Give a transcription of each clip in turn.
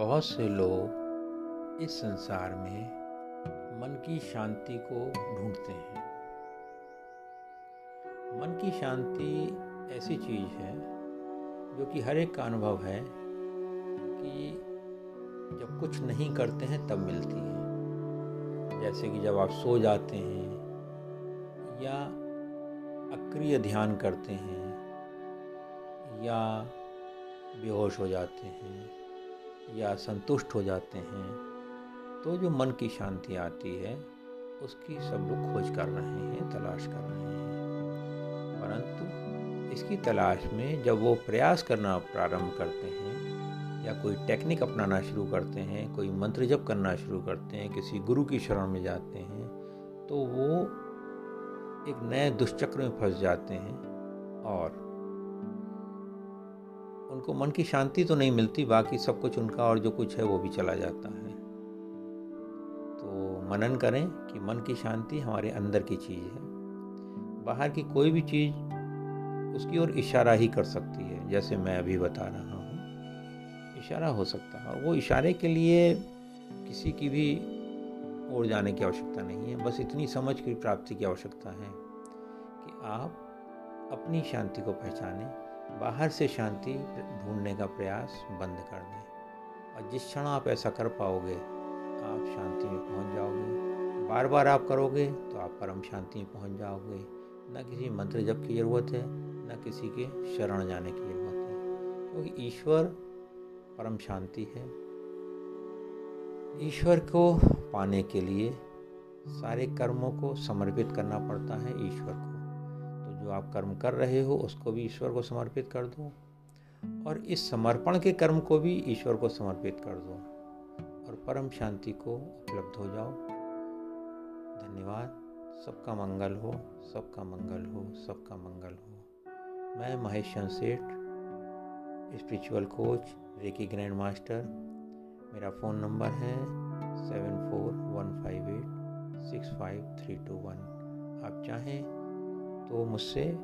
बहुत से लोग इस संसार में मन की शांति को ढूंढते हैं। मन की शांति ऐसी चीज़ है जो कि हर एक का अनुभव है कि जब कुछ नहीं करते हैं, तब मिलती है। जैसे कि जब आप सो जाते हैं या अक्रिय ध्यान करते हैं या बेहोश हो जाते हैं या संतुष्ट हो जाते हैं तो जो मन की शांति आती है, उसकी सब लोग खोज कर रहे हैं, तलाश कर रहे हैं। परंतु इसकी तलाश में जब वो प्रयास करना प्रारंभ करते हैं, या कोई टेक्निक अपनाना शुरू करते हैं, कोई मंत्र जप करना शुरू करते हैं, किसी गुरु की शरण में जाते हैं तो वो एक नए दुष्चक्र में फंस जाते हैं और उनको मन की शांति तो नहीं मिलती, बाकी सब कुछ उनका और जो कुछ है वो भी चला जाता है। तो मनन करें कि मन की शांति हमारे अंदर की चीज़ है। बाहर की कोई भी चीज़ उसकी ओर इशारा ही कर सकती है, जैसे मैं अभी बता रहा हूँ। इशारा हो सकता है, और वो इशारे के लिए किसी की भी ओर जाने की आवश्यकता नहीं है। बस इतनी समझ की प्राप्ति की आवश्यकता है कि आप अपनी शांति को पहचानें बाहर से शांति ढूँढने का प्रयास बंद कर दें। और जिस क्षण आप ऐसा कर पाओगे आप शांति में पहुँच जाओगे। बार बार आप करोगे तो आप परम शांति में पहुँच जाओगे। न किसी मंत्र जप की ज़रूरत है, न किसी के शरण जाने की ज़रूरत है। क्योंकि ईश्वर परम शांति है। ईश्वर को पाने के लिए सारे कर्मों को समर्पित करना पड़ता है ईश्वर को। जो आप कर्म कर रहे हो, उसको भी ईश्वर को समर्पित कर दो। और इस समर्पण के कर्म को भी ईश्वर को समर्पित कर दो। और परम शांति को उपलब्ध हो जाओ। धन्यवाद। सबका मंगल हो, सबका मंगल हो, सबका मंगल हो। मैं Mahesh Seth spiritual coach reiki grand master मेरा फ़ोन नंबर है seven four one five eight six five three two one आप चाहें तो मुझसे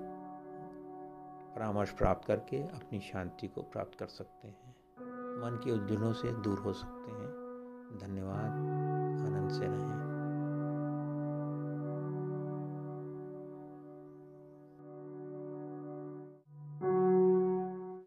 परामर्श प्राप्त करके अपनी शांति को प्राप्त कर सकते हैं। मन की उलझनों से दूर हो सकते हैं। धन्यवाद। आनंद से रहें।